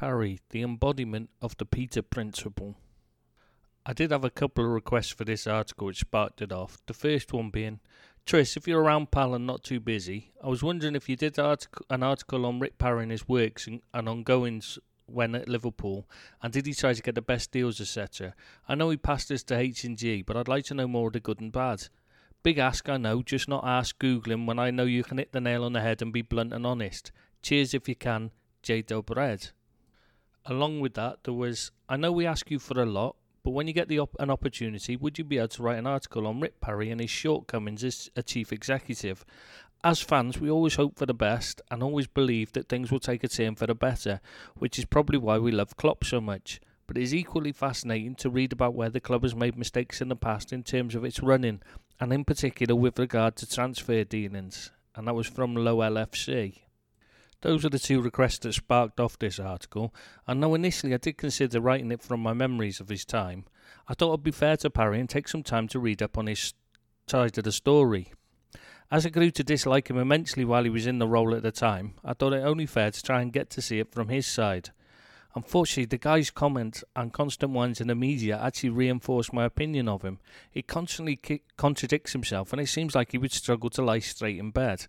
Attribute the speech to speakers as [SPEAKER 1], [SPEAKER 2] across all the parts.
[SPEAKER 1] Parry, the embodiment of the Peter Principle. I did have a couple of requests for this article which sparked it off. The first one being, Tris, if you're around pal and not too busy, I was wondering if you did artic- an article on Rick Parry and his works and, and ongoings when at Liverpool, and did he try to get the best deals, etc. I know he passed us to H and G, but I'd like to know more of the good and bad. Big ask, I know, just not ask googling when I know you can hit the nail on the head and be blunt and honest. Cheers if you can, J. Dobred. Along with that, there was, I know we ask you for a lot, but when you get the op- an opportunity, would you be able to write an article on Rick Parry and his shortcomings as a chief executive? As fans, we always hope for the best and always believe that things will take a turn for the better, which is probably why we love Klopp so much. But it is equally fascinating to read about where the club has made mistakes in the past in terms of its running, and in particular with regard to transfer dealings. And that was from Low LFC. Those are the two requests that sparked off this article, and though initially I did consider writing it from my memories of his time, I thought it would be fair to Parry and take some time to read up on his side of the story. As I grew to dislike him immensely while he was in the role at the time, I thought it only fair to try and get to see it from his side. Unfortunately, the guy's comments and constant ones in the media actually reinforced my opinion of him. He constantly ki- contradicts himself, and it seems like he would struggle to lie straight in bed.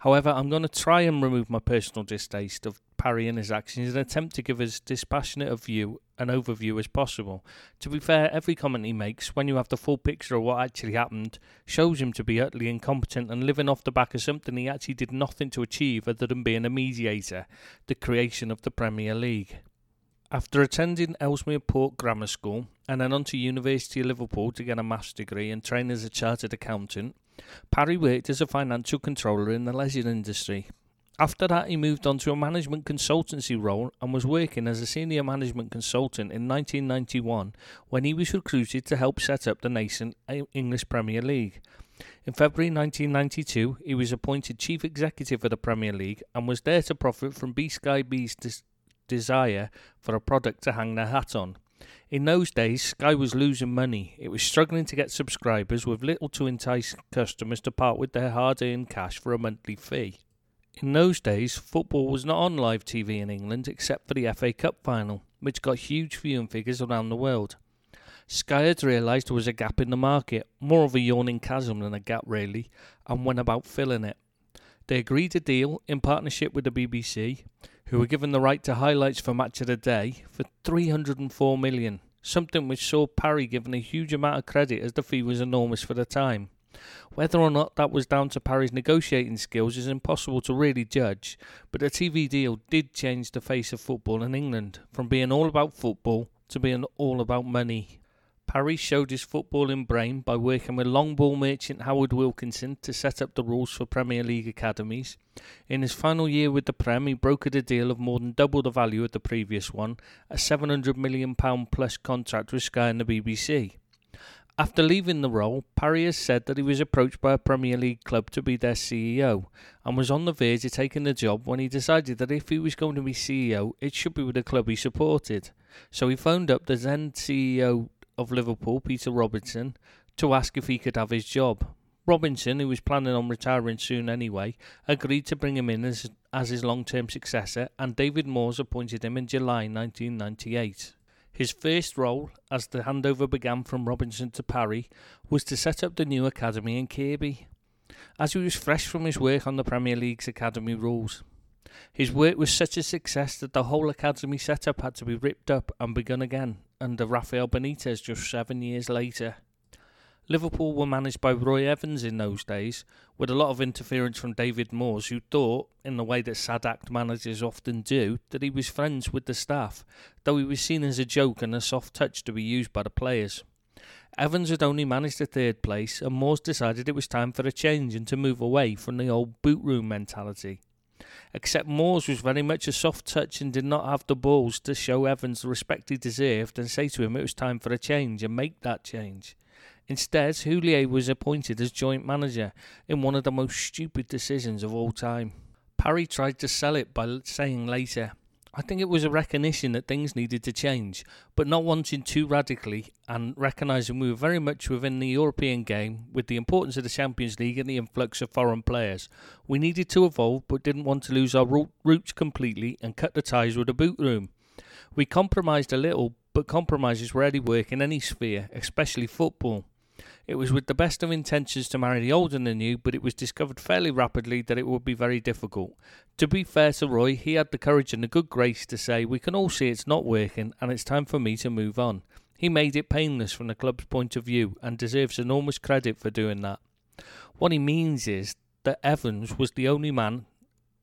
[SPEAKER 1] However, I'm going to try and remove my personal distaste of Parry and his actions in an attempt to give as dispassionate a view an overview as possible. To be fair, every comment he makes, when you have the full picture of what actually happened, shows him to be utterly incompetent and living off the back of something he actually did nothing to achieve other than being a mediator, the creation of the Premier League. After attending Ellesmere Port Grammar School and then on to University of Liverpool to get a maths degree and train as a chartered accountant, Parry worked as a financial controller in the leisure industry. After that, he moved on to a management consultancy role and was working as a senior management consultant in 1991 when he was recruited to help set up the nascent English Premier League. In February 1992, he was appointed chief executive of the Premier League and was there to profit from B Sky B's des- desire for a product to hang their hat on. In those days, Sky was losing money. It was struggling to get subscribers with little to entice customers to part with their hard earned cash for a monthly fee. In those days, football was not on live TV in England except for the FA Cup final, which got huge viewing figures around the world. Sky had realised there was a gap in the market, more of a yawning chasm than a gap really, and went about filling it. They agreed a deal in partnership with the BBC, who were given the right to highlights for Match of the Day for 304 million, something which saw Parry given a huge amount of credit as the fee was enormous for the time. Whether or not that was down to Parry's negotiating skills is impossible to really judge, but the TV deal did change the face of football in England, from being all about football to being all about money. Parry showed his footballing brain by working with long ball merchant Howard Wilkinson to set up the rules for Premier League academies. In his final year with the Prem, he brokered a deal of more than double the value of the previous one, a £700 million plus contract with Sky and the BBC. After leaving the role, Parry has said that he was approached by a Premier League club to be their CEO and was on the verge of taking the job when he decided that if he was going to be CEO, it should be with a club he supported. So he phoned up the then CEO of Liverpool, Peter Robinson, to ask if he could have his job. Robinson, who was planning on retiring soon anyway, agreed to bring him in as, as his long term successor, and David Moores appointed him in July 1998. His first role, as the handover began from Robinson to Parry, was to set up the new academy in Kirkby, as he was fresh from his work on the Premier League's academy rules. His work was such a success that the whole academy setup had to be ripped up and begun again under Rafael Benitez just seven years later. Liverpool were managed by Roy Evans in those days, with a lot of interference from David Moores, who thought, in the way that sad act managers often do, that he was friends with the staff, though he was seen as a joke and a soft touch to be used by the players. Evans had only managed a third place, and Moores decided it was time for a change and to move away from the old boot room mentality. Except Moores was very much a soft touch and did not have the balls to show Evans the respect he deserved and say to him it was time for a change and make that change. Instead, Houllier was appointed as joint manager in one of the most stupid decisions of all time. Parry tried to sell it by saying later, I think it was a recognition that things needed to change, but not wanting too radically and recognising we were very much within the European game with the importance of the Champions League and the influx of foreign players. We needed to evolve but didn't want to lose our roots completely and cut the ties with the boot room. We compromised a little, but compromises rarely work in any sphere, especially football. It was with the best of intentions to marry the old and the new, but it was discovered fairly rapidly that it would be very difficult. To be fair to Roy, he had the courage and the good grace to say, We can all see it's not working, and it's time for me to move on. He made it painless from the club's point of view and deserves enormous credit for doing that. What he means is that Evans was the only man,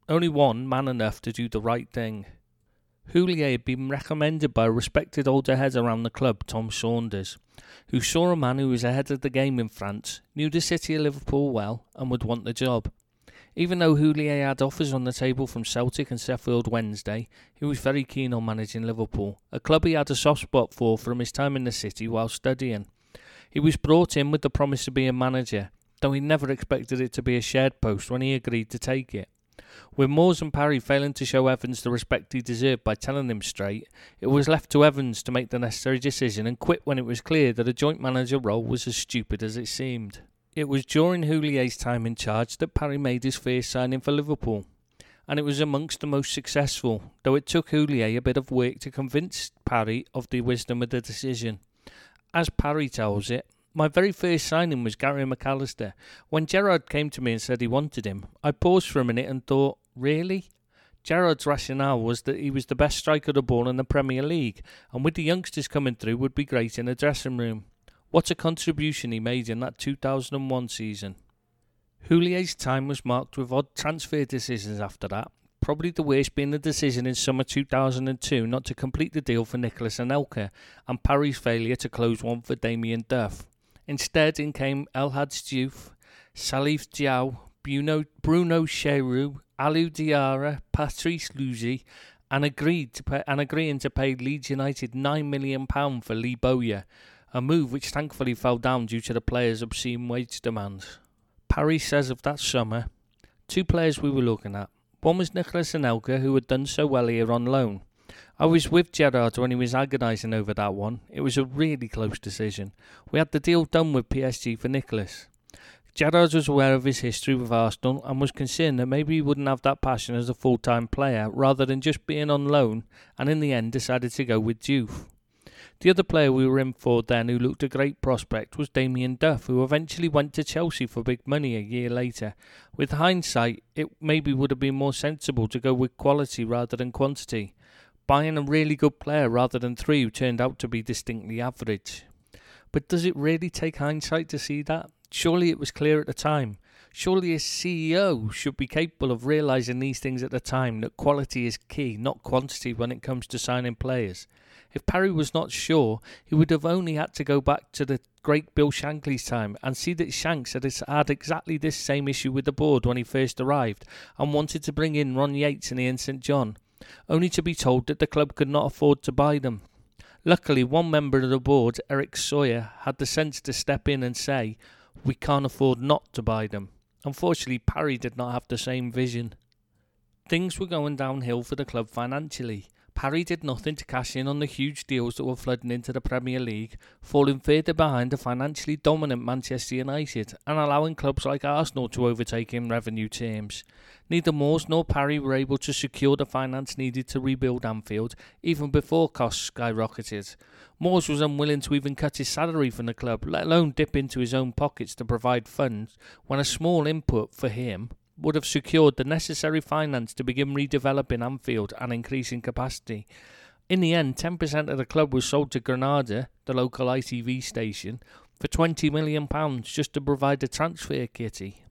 [SPEAKER 1] only one man enough to do the right thing. Houllier had been recommended by a respected older head around the club, Tom Saunders, who saw a man who was ahead of the game in France, knew the city of Liverpool well, and would want the job. Even though Houllier had offers on the table from Celtic and Sheffield Wednesday, he was very keen on managing Liverpool, a club he had a soft spot for from his time in the city while studying. He was brought in with the promise of being manager, though he never expected it to be a shared post when he agreed to take it. With Moores and Parry failing to show Evans the respect he deserved by telling him straight, it was left to Evans to make the necessary decision and quit when it was clear that a joint manager role was as stupid as it seemed. It was during Houllier's time in charge that Parry made his first signing for Liverpool, and it was amongst the most successful, though it took Houllier a bit of work to convince Parry of the wisdom of the decision. As Parry tells it, my very first signing was Gary McAllister. When Gerard came to me and said he wanted him, I paused for a minute and thought, really? Gerard's rationale was that he was the best striker of the ball in the Premier League, and with the youngsters coming through, would be great in the dressing room. What a contribution he made in that 2001 season. Houllier's time was marked with odd transfer decisions after that, probably the worst being the decision in summer 2002 not to complete the deal for Nicolas Anelka, and Parry's failure to close one for Damien Duff. Instead, in came El Hadji Diouf, Salif Diao, Bruno, Bruno Cheyrou, Alou Diarra, Patrice Luzi, and agreed to pay, and agreeing to pay Leeds United nine million pound for Lee Bowyer, a move which thankfully fell down due to the players' obscene wage demands. Parry says of that summer, two players we were looking at. One was Nicolas Anelka, who had done so well here on loan. I was with Gerard when he was agonising over that one. It was a really close decision. We had the deal done with PSG for Nicholas. Gerard was aware of his history with Arsenal and was concerned that maybe he wouldn't have that passion as a full time player rather than just being on loan, and in the end decided to go with Diouf. The other player we were in for then who looked a great prospect was Damien Duff, who eventually went to Chelsea for big money a year later. With hindsight, it maybe would have been more sensible to go with quality rather than quantity buying a really good player rather than three who turned out to be distinctly average. But does it really take hindsight to see that? Surely it was clear at the time. Surely a CEO should be capable of realising these things at the time that quality is key, not quantity, when it comes to signing players. If Parry was not sure, he would have only had to go back to the great Bill Shankly's time and see that Shanks had had exactly this same issue with the board when he first arrived and wanted to bring in Ron Yeats and Ian St John only to be told that the club could not afford to buy them. Luckily, one member of the board, Eric Sawyer, had the sense to step in and say, We can't afford not to buy them. Unfortunately, Parry did not have the same vision. Things were going downhill for the club financially. Parry did nothing to cash in on the huge deals that were flooding into the Premier League, falling further behind the financially dominant Manchester United and allowing clubs like Arsenal to overtake in revenue terms. Neither Moores nor Parry were able to secure the finance needed to rebuild Anfield, even before costs skyrocketed. Moores was unwilling to even cut his salary from the club, let alone dip into his own pockets to provide funds, when a small input for him would have secured the necessary finance to begin redeveloping Anfield and increasing capacity. In the end, 10% of the club was sold to Granada, the local ITV station, for £20 million just to provide a transfer kitty.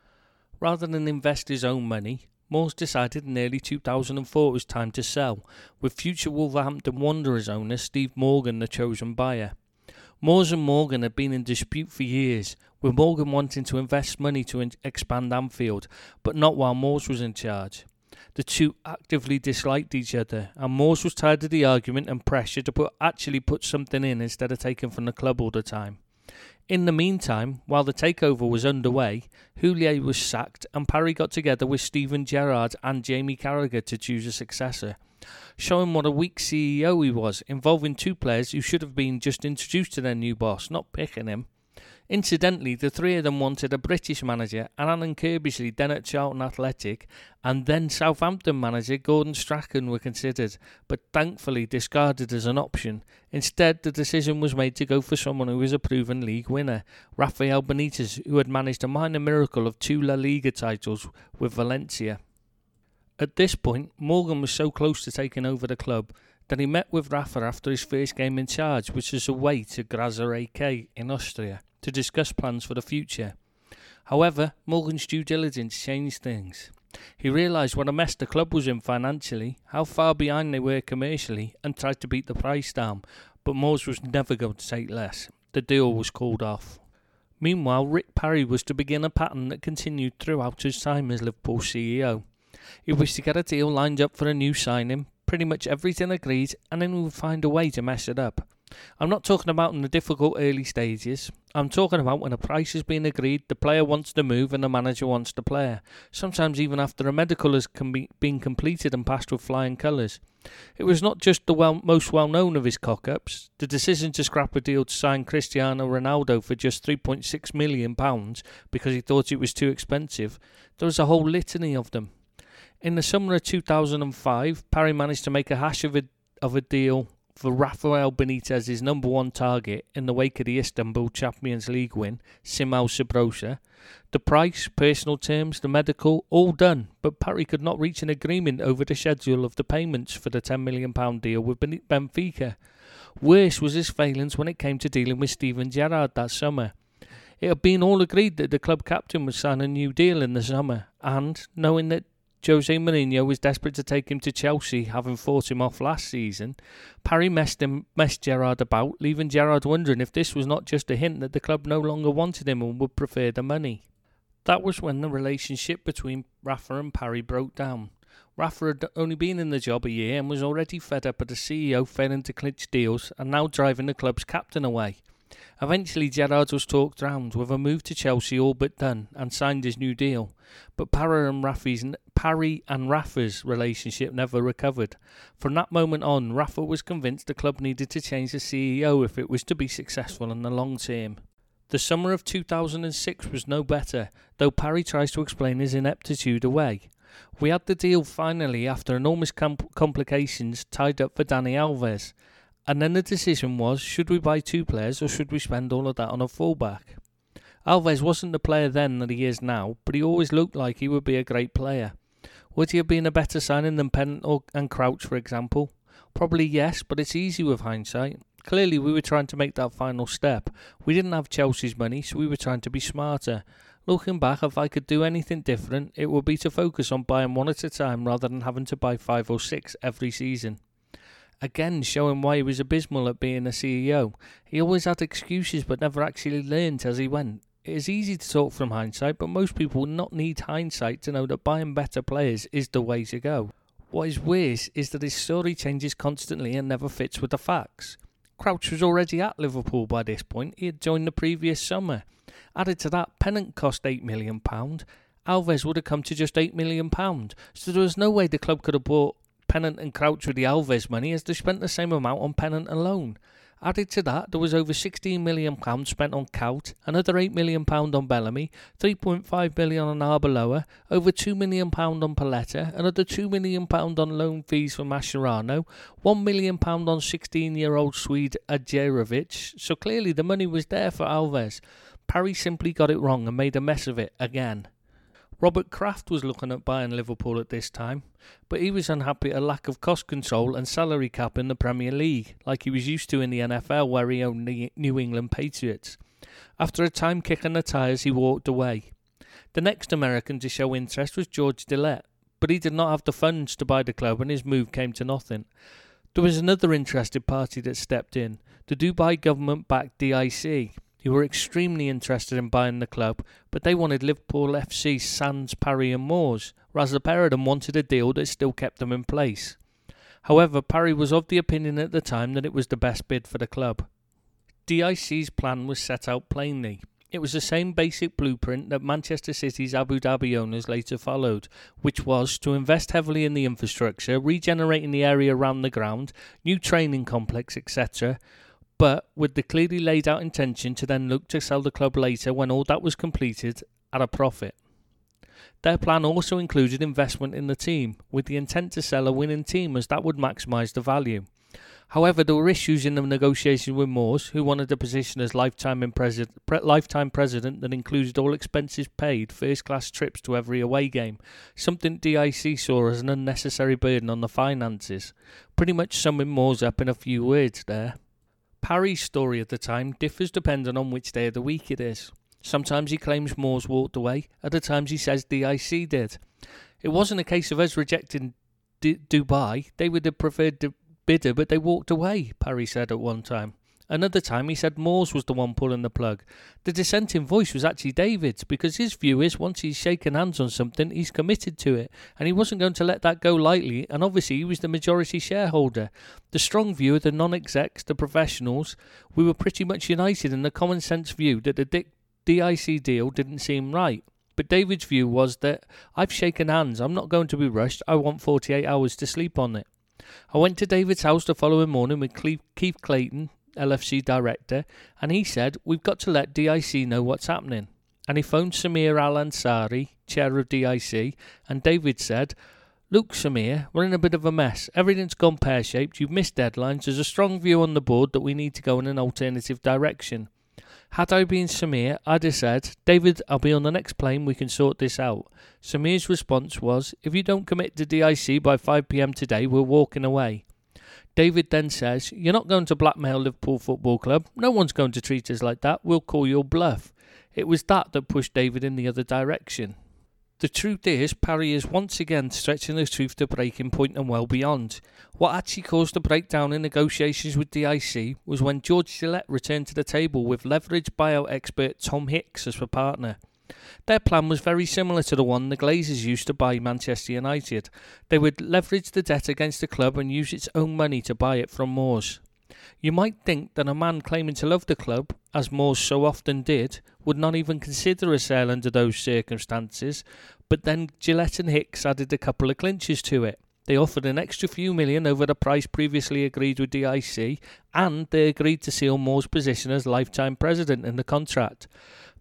[SPEAKER 1] Rather than invest his own money, Moores decided in early 2004 it was time to sell, with future Wolverhampton Wanderers owner Steve Morgan the chosen buyer. Moores and Morgan had been in dispute for years, with Morgan wanting to invest money to in- expand Anfield, but not while Moores was in charge. The two actively disliked each other, and Moores was tired of the argument and pressure to put actually put something in instead of taking from the club all the time. In the meantime, while the takeover was underway, Houllier was sacked, and Parry got together with Steven Gerrard and Jamie Carragher to choose a successor showing what a weak CEO he was, involving two players who should have been just introduced to their new boss, not picking him. Incidentally, the three of them wanted a British manager, Alan Curbishley, then at Charlton Athletic, and then Southampton manager Gordon Strachan were considered, but thankfully discarded as an option. Instead, the decision was made to go for someone who was a proven league winner, Rafael Benitez, who had managed a minor miracle of two La Liga titles with Valencia. At this point, Morgan was so close to taking over the club that he met with Rafa after his first game in charge, which was away to Grazer AK in Austria to discuss plans for the future. However, Morgan's due diligence changed things. He realised what a mess the club was in financially, how far behind they were commercially, and tried to beat the price down, but Moores was never going to take less. The deal was called off. Meanwhile, Rick Parry was to begin a pattern that continued throughout his time as Liverpool CEO. He wished to get a deal lined up for a new signing, pretty much everything agreed, and then he would find a way to mess it up. I'm not talking about in the difficult early stages. I'm talking about when a price has been agreed, the player wants to move, and the manager wants the player. Sometimes even after a medical has com- been completed and passed with flying colours. It was not just the well, most well known of his cock ups. The decision to scrap a deal to sign Cristiano Ronaldo for just £3.6 million because he thought it was too expensive. There was a whole litany of them. In the summer of 2005, Parry managed to make a hash of a, of a deal for Rafael Benitez's number one target in the wake of the Istanbul Champions League win, Simao Sabrosa. The price, personal terms, the medical, all done, but Parry could not reach an agreement over the schedule of the payments for the £10 million deal with Benfica. Worse was his failings when it came to dealing with Steven Gerrard that summer. It had been all agreed that the club captain would sign a new deal in the summer, and, knowing that Jose Mourinho was desperate to take him to Chelsea, having fought him off last season. Parry messed him, messed Gerrard about, leaving Gerrard wondering if this was not just a hint that the club no longer wanted him and would prefer the money. That was when the relationship between Rafa and Parry broke down. Rafa had only been in the job a year and was already fed up at the CEO failing to clinch deals and now driving the club's captain away. Eventually, Gerrard was talked round, with a move to Chelsea all but done, and signed his new deal. But Parry and Rafi's, Parry and Rafa's relationship never recovered. From that moment on, Rafa was convinced the club needed to change the CEO if it was to be successful in the long term. The summer of 2006 was no better, though Parry tries to explain his ineptitude away. We had the deal finally after enormous complications tied up for Dani Alves. And then the decision was should we buy two players or should we spend all of that on a fullback? Alves wasn't the player then that he is now, but he always looked like he would be a great player. Would he have been a better signing than or, and Crouch, for example? Probably yes, but it's easy with hindsight. Clearly, we were trying to make that final step. We didn't have Chelsea's money, so we were trying to be smarter. Looking back, if I could do anything different, it would be to focus on buying one at a time rather than having to buy five or six every season. Again, showing why he was abysmal at being a CEO. He always had excuses but never actually learned as he went. It is easy to talk from hindsight, but most people will not need hindsight to know that buying better players is the way to go. What is worse is that his story changes constantly and never fits with the facts. Crouch was already at Liverpool by this point, he had joined the previous summer. Added to that, Pennant cost £8 million. Alves would have come to just £8 million, so there was no way the club could have bought Pennant and Crouch with the Alves money as they spent the same amount on Pennant alone. Added to that, there was over £16 million spent on Kuyt, another £8 million on Bellamy, £3.5 million on Arbeloa, over £2 million on Paletta, another £2 million on loan fees for Mascherano, £1 million on 16 year old Swede Ajdarevic, so clearly the money was there for Alves. Parry simply got it wrong and made a mess of it again. Robert Kraft was looking at buying Liverpool at this time, but he was unhappy at a lack of cost control and salary cap in the Premier League, like he was used to in the NFL where he owned the New England Patriots. After a time kicking the tyres, he walked away. The next American to show interest was George Gillett, but he did not have the funds to buy the club and his move came to nothing. There was another interested party that stepped in, the Dubai government backed DIC, who were extremely interested in buying the club, but they wanted Liverpool FC, Sands, Parry and Moores, whereas the pair of them wanted a deal that still kept them in place. However, Parry was of the opinion at the time that it was the best bid for the club. DIC's plan was set out plainly. It was the same basic blueprint that Manchester City's Abu Dhabi owners later followed, which was to invest heavily in the infrastructure, regenerating the area around the ground, new training complex, etc., but with the clearly laid out intention to then look to sell the club later when all that was completed at a profit. Their plan also included investment in the team, with the intent to sell a winning team as that would maximise the value. However, there were issues in the negotiations with Moores, who wanted a position as lifetime, pre- lifetime president that included all expenses paid, first class trips to every away game, something DIC saw as an unnecessary burden on the finances. Pretty much summing Moores up in a few words there. Parry's story at the time differs depending on which day of the week it is. Sometimes he claims Moores walked away, other times he says DIC did. It wasn't a case of us rejecting D- Dubai, they were the preferred bidder, but they walked away, Parry said at one time. Another time he said Moores was the one pulling the plug. The dissenting voice was actually David's, because his view is once he's shaken hands on something, he's committed to it, and he wasn't going to let that go lightly, and obviously he was the majority shareholder. The strong view of the non execs, the professionals, we were pretty much united in the common sense view that the DIC deal didn't seem right. But David's view was that I've shaken hands, I'm not going to be rushed, I want 48 hours to sleep on it. I went to David's house the following morning with Keith Clayton, LFC director, and he said, We've got to let DIC know what's happening. And he phoned Samir Al Ansari, chair of DIC, and David said, Look, Samir, we're in a bit of a mess. Everything's gone pear shaped. You've missed deadlines. There's a strong view on the board that we need to go in an alternative direction. Had I been Samir, I'd have said, David, I'll be on the next plane, we can sort this out. Samir's response was, If you don't commit to DIC by 5pm today, we're walking away. David then says, You're not going to blackmail Liverpool Football Club. No one's going to treat us like that. We'll call your bluff. It was that that pushed David in the other direction. The truth is, Parry is once again stretching the truth to breaking point and well beyond. What actually caused the breakdown in negotiations with DIC was when George Gillett returned to the table with leveraged buyout expert Tom Hicks as a partner. Their plan was very similar to the one the Glazers used to buy Manchester United. They would leverage the debt against the club and use its own money to buy it from Moores. You might think that a man claiming to love the club, as Moores so often did, would not even consider a sale under those circumstances, but then Gillett and Hicks added a couple of clinches to it. They offered an extra few million over the price previously agreed with DIC, and they agreed to seal Moore's position as lifetime president in the contract.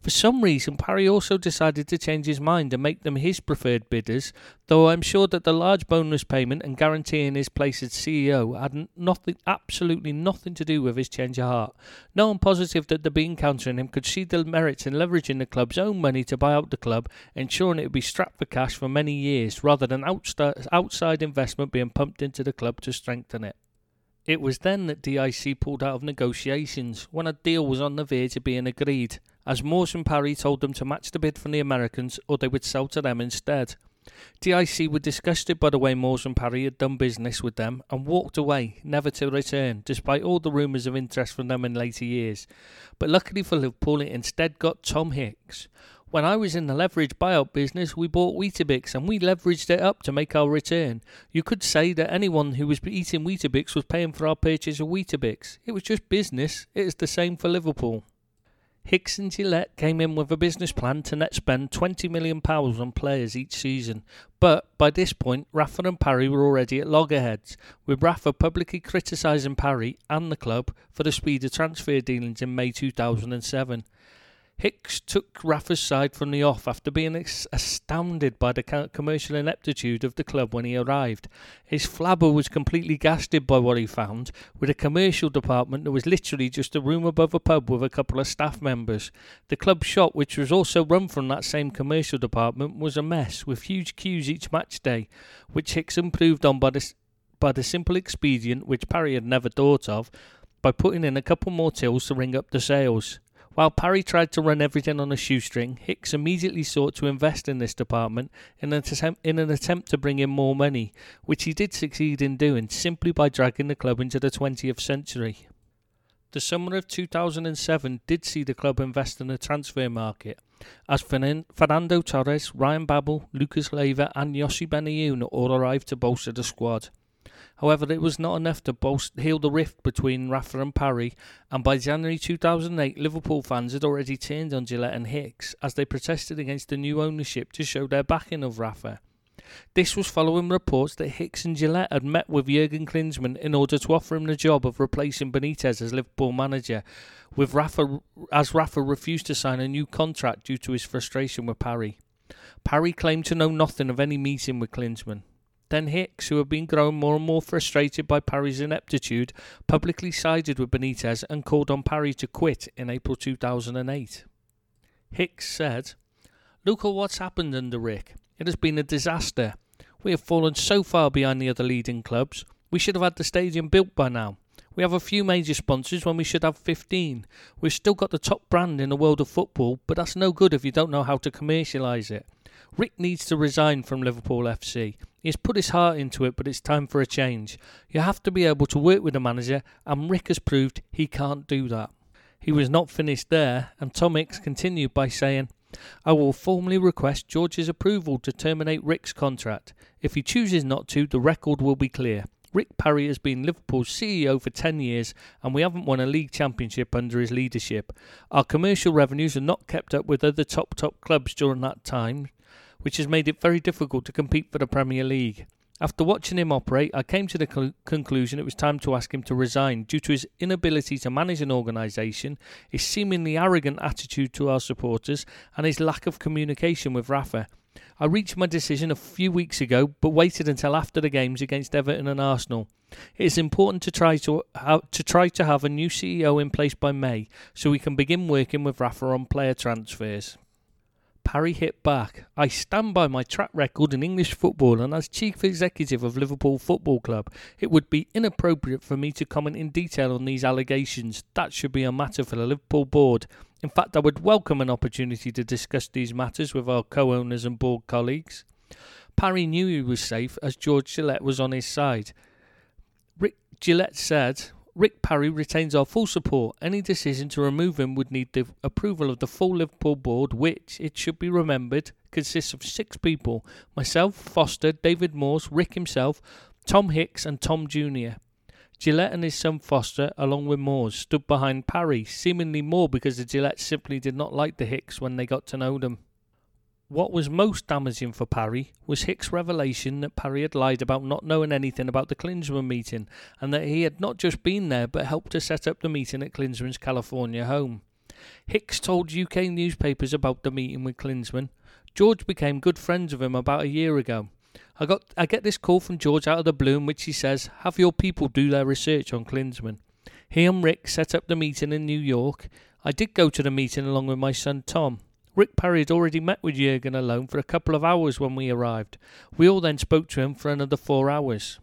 [SPEAKER 1] For some reason, Parry also decided to change his mind and make them his preferred bidders, though I'm sure that the large bonus payment and guaranteeing his place as CEO had nothing, absolutely nothing to do with his change of heart. No one positive that the bean counter in him could see the merits in leveraging the club's own money to buy out the club, ensuring it would be strapped for cash for many years, rather than outside investment being pumped into the club to strengthen it. It was then that DIC pulled out of negotiations, when a deal was on the verge of being agreed as Moores and Parry told them to match the bid from the Americans or they would sell to them instead. DIC were disgusted by the way Moores and Parry had done business with them and walked away, never to return, despite all the rumours of interest from them in later years. But luckily for Liverpool, it instead got Tom Hicks. When I was in the leverage buyout business, we bought Weetabix and we leveraged it up to make our return. You could say that anyone who was eating Weetabix was paying for our purchase of Weetabix. It was just business. It is the same for Liverpool. Hicks and Gillett came in with a business plan to net spend £20 million on players each season, but by this point, Rafa and Parry were already at loggerheads, with Rafa publicly criticising Parry and the club for the speed of transfer dealings in May 2007. Hicks took Rafa's side from the off after being astounded by the commercial ineptitude of the club when he arrived. His flabber was completely gasted by what he found, with a commercial department that was literally just a room above a pub with a couple of staff members. The club shop, which was also run from that same commercial department, was a mess, with huge queues each match day, which Hicks improved on by the, by the simple expedient, which Parry had never thought of, by putting in a couple more tills to ring up the sales. While Parry tried to run everything on a shoestring, Hicks immediately sought to invest in this department in an, attempt, in an attempt to bring in more money, which he did succeed in doing simply by dragging the club into the 20th century. The summer of 2007 did see the club invest in the transfer market, as Fernando Torres, Ryan Babel, Lucas Leiva, and Yossi Benayoun all arrived to bolster the squad. However, it was not enough to bolster, heal the rift between Rafa and Parry, and by January 2008, Liverpool fans had already turned on Gillett and Hicks as they protested against the new ownership to show their backing of Rafa. This was following reports that Hicks and Gillett had met with Jurgen Klinsmann in order to offer him the job of replacing Benitez as Liverpool manager, with Rafa as Rafa refused to sign a new contract due to his frustration with Parry. Parry claimed to know nothing of any meeting with Klinsmann. Then Hicks, who had been growing more and more frustrated by Parry's ineptitude, publicly sided with Benitez and called on Parry to quit in April 2008. Hicks said, Look at what's happened under Rick. It has been a disaster. We have fallen so far behind the other leading clubs. We should have had the stadium built by now. We have a few major sponsors when we should have 15. We've still got the top brand in the world of football, but that's no good if you don't know how to commercialise it. Rick needs to resign from Liverpool FC. He has put his heart into it, but it's time for a change. You have to be able to work with a manager, and Rick has proved he can't do that. He was not finished there, and Tom Hicks continued by saying, I will formally request George's approval to terminate Rick's contract. If he chooses not to, the record will be clear. Rick Parry has been Liverpool's CEO for 10 years and we haven't won a league championship under his leadership. Our commercial revenues are not kept up with other top top clubs during that time, which has made it very difficult to compete for the Premier League. After watching him operate, I came to the cl- conclusion it was time to ask him to resign due to his inability to manage an organisation, his seemingly arrogant attitude to our supporters, and his lack of communication with Rafa. I reached my decision a few weeks ago, but waited until after the games against Everton and Arsenal. It is important to try to to try to have a new CEO in place by May, so we can begin working with Rafa on player transfers. Parry hit back. I stand by my track record in English football, and as chief executive of Liverpool Football Club, it would be inappropriate for me to comment in detail on these allegations. That should be a matter for the Liverpool board. In fact, I would welcome an opportunity to discuss these matters with our co owners and board colleagues. Parry knew he was safe as George Gillett was on his side. Rick Gillett said, Rick Parry retains our full support. Any decision to remove him would need the approval of the full Liverpool board, which, it should be remembered, consists of six people myself, Foster, David Moores, Rick himself, Tom Hicks, and Tom Jr. Gillett and his son Foster, along with Moores, stood behind Parry, seemingly more because the Gillett simply did not like the Hicks when they got to know them. What was most damaging for Parry was Hicks' revelation that Parry had lied about not knowing anything about the Klinsmann meeting and that he had not just been there but helped to set up the meeting at Klinsmann's California home. Hicks told UK newspapers about the meeting with Klinsmann. George became good friends with him about a year ago. I got I get this call from George out of the blue in which he says, "Have your people do their research on Klinsmann. He and Rick set up the meeting in New York. I did go to the meeting along with my son Tom. Rick Parry had already met with Jurgen alone for a couple of hours when we arrived. We all then spoke to him for another four hours.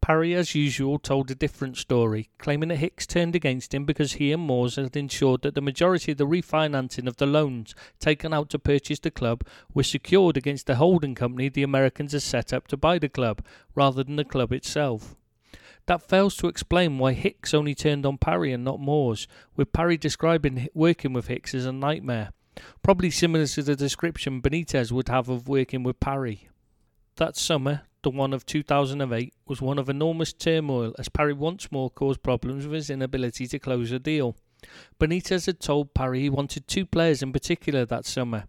[SPEAKER 1] Parry, as usual, told a different story, claiming that Hicks turned against him because he and Moores had ensured that the majority of the refinancing of the loans taken out to purchase the club were secured against the holding company the Americans had set up to buy the club, rather than the club itself. That fails to explain why Hicks only turned on Parry and not Moores, with Parry describing working with Hicks as a nightmare. Probably similar to the description Benitez would have of working with Parry. That summer, the one of 2008, was one of enormous turmoil as Parry once more caused problems with his inability to close a deal. Benitez had told Parry he wanted two players in particular that summer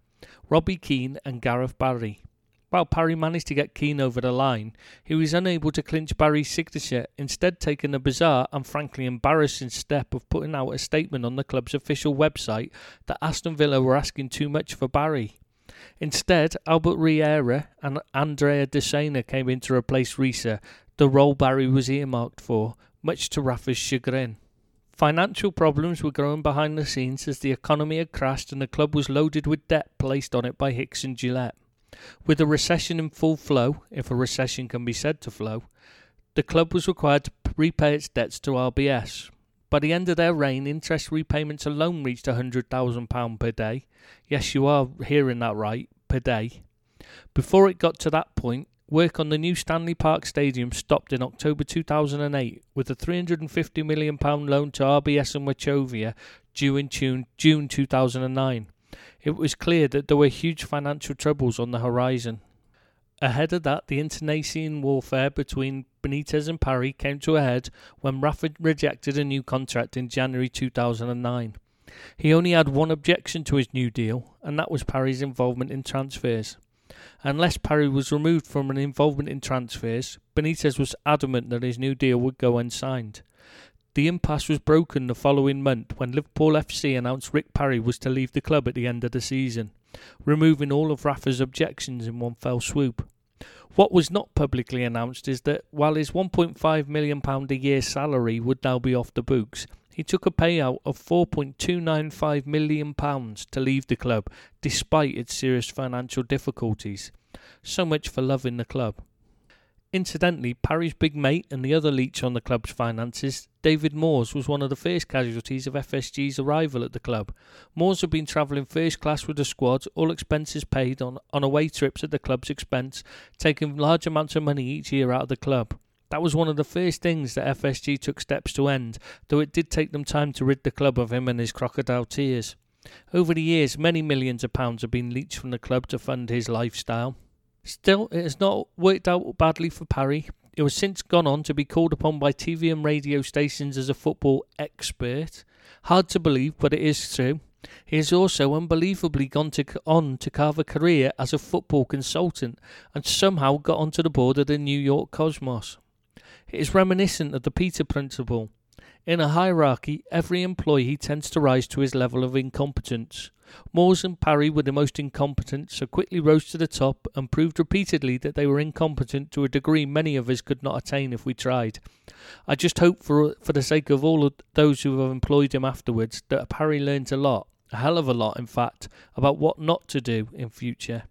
[SPEAKER 1] Robbie Keane and Gareth Barry. While Parry managed to get Keane over the line, he was unable to clinch Barry's signature, instead taking the bizarre and frankly embarrassing step of putting out a statement on the club's official website that Aston Villa were asking too much for Barry. Instead, Albert Riera and Andrea Dossena came in to replace Riise, the role Barry was earmarked for, much to Rafa's chagrin. Financial problems were growing behind the scenes as the economy had crashed and the club was loaded with debt placed on it by Hicks and Gillett. With a recession in full flow, if a recession can be said to flow, the club was required to repay its debts to RBS. By the end of their reign, interest repayments alone reached £100,000 per day. Yes, you are hearing that right, per day. Before it got to that point, work on the new Stanley Park Stadium stopped in October 2008 with a £350 million loan to RBS and Wachovia due in June, June 2009 it was clear that there were huge financial troubles on the horizon. Ahead of that, the internecine warfare between Benitez and Parry came to a head when Rafa rejected a new contract in January 2009. He only had one objection to his new deal, and that was Parry's involvement in transfers. Unless Parry was removed from an involvement in transfers, Benitez was adamant that his new deal would go unsigned. The impasse was broken the following month when Liverpool FC announced Rick Parry was to leave the club at the end of the season, removing all of Rafa's objections in one fell swoop. What was not publicly announced is that while his £1.5 million a year salary would now be off the books, he took a payout of £4.295 million to leave the club despite its serious financial difficulties. So much for loving the club. Incidentally, Parry's big mate and the other leech on the club's finances, David Moores, was one of the first casualties of FSG's arrival at the club. Moores had been travelling first class with the squad, all expenses paid on, on away trips at the club's expense, taking large amounts of money each year out of the club. That was one of the first things that FSG took steps to end, though it did take them time to rid the club of him and his crocodile tears. Over the years, many millions of pounds have been leached from the club to fund his lifestyle. Still, it has not worked out badly for Parry. He has since gone on to be called upon by TV and radio stations as a football expert. Hard to believe, but it is true. He has also unbelievably gone to, on to carve a career as a football consultant and somehow got onto the board of the New York Cosmos. It is reminiscent of the Peter Principle. In a hierarchy, every employee tends to rise to his level of incompetence. Moores and Parry were the most incompetent, so quickly rose to the top and proved repeatedly that they were incompetent to a degree many of us could not attain if we tried. I just hope, for for the sake of all of those who have employed him afterwards, that Parry learns a lot, a hell of a lot, in fact, about what not to do in future.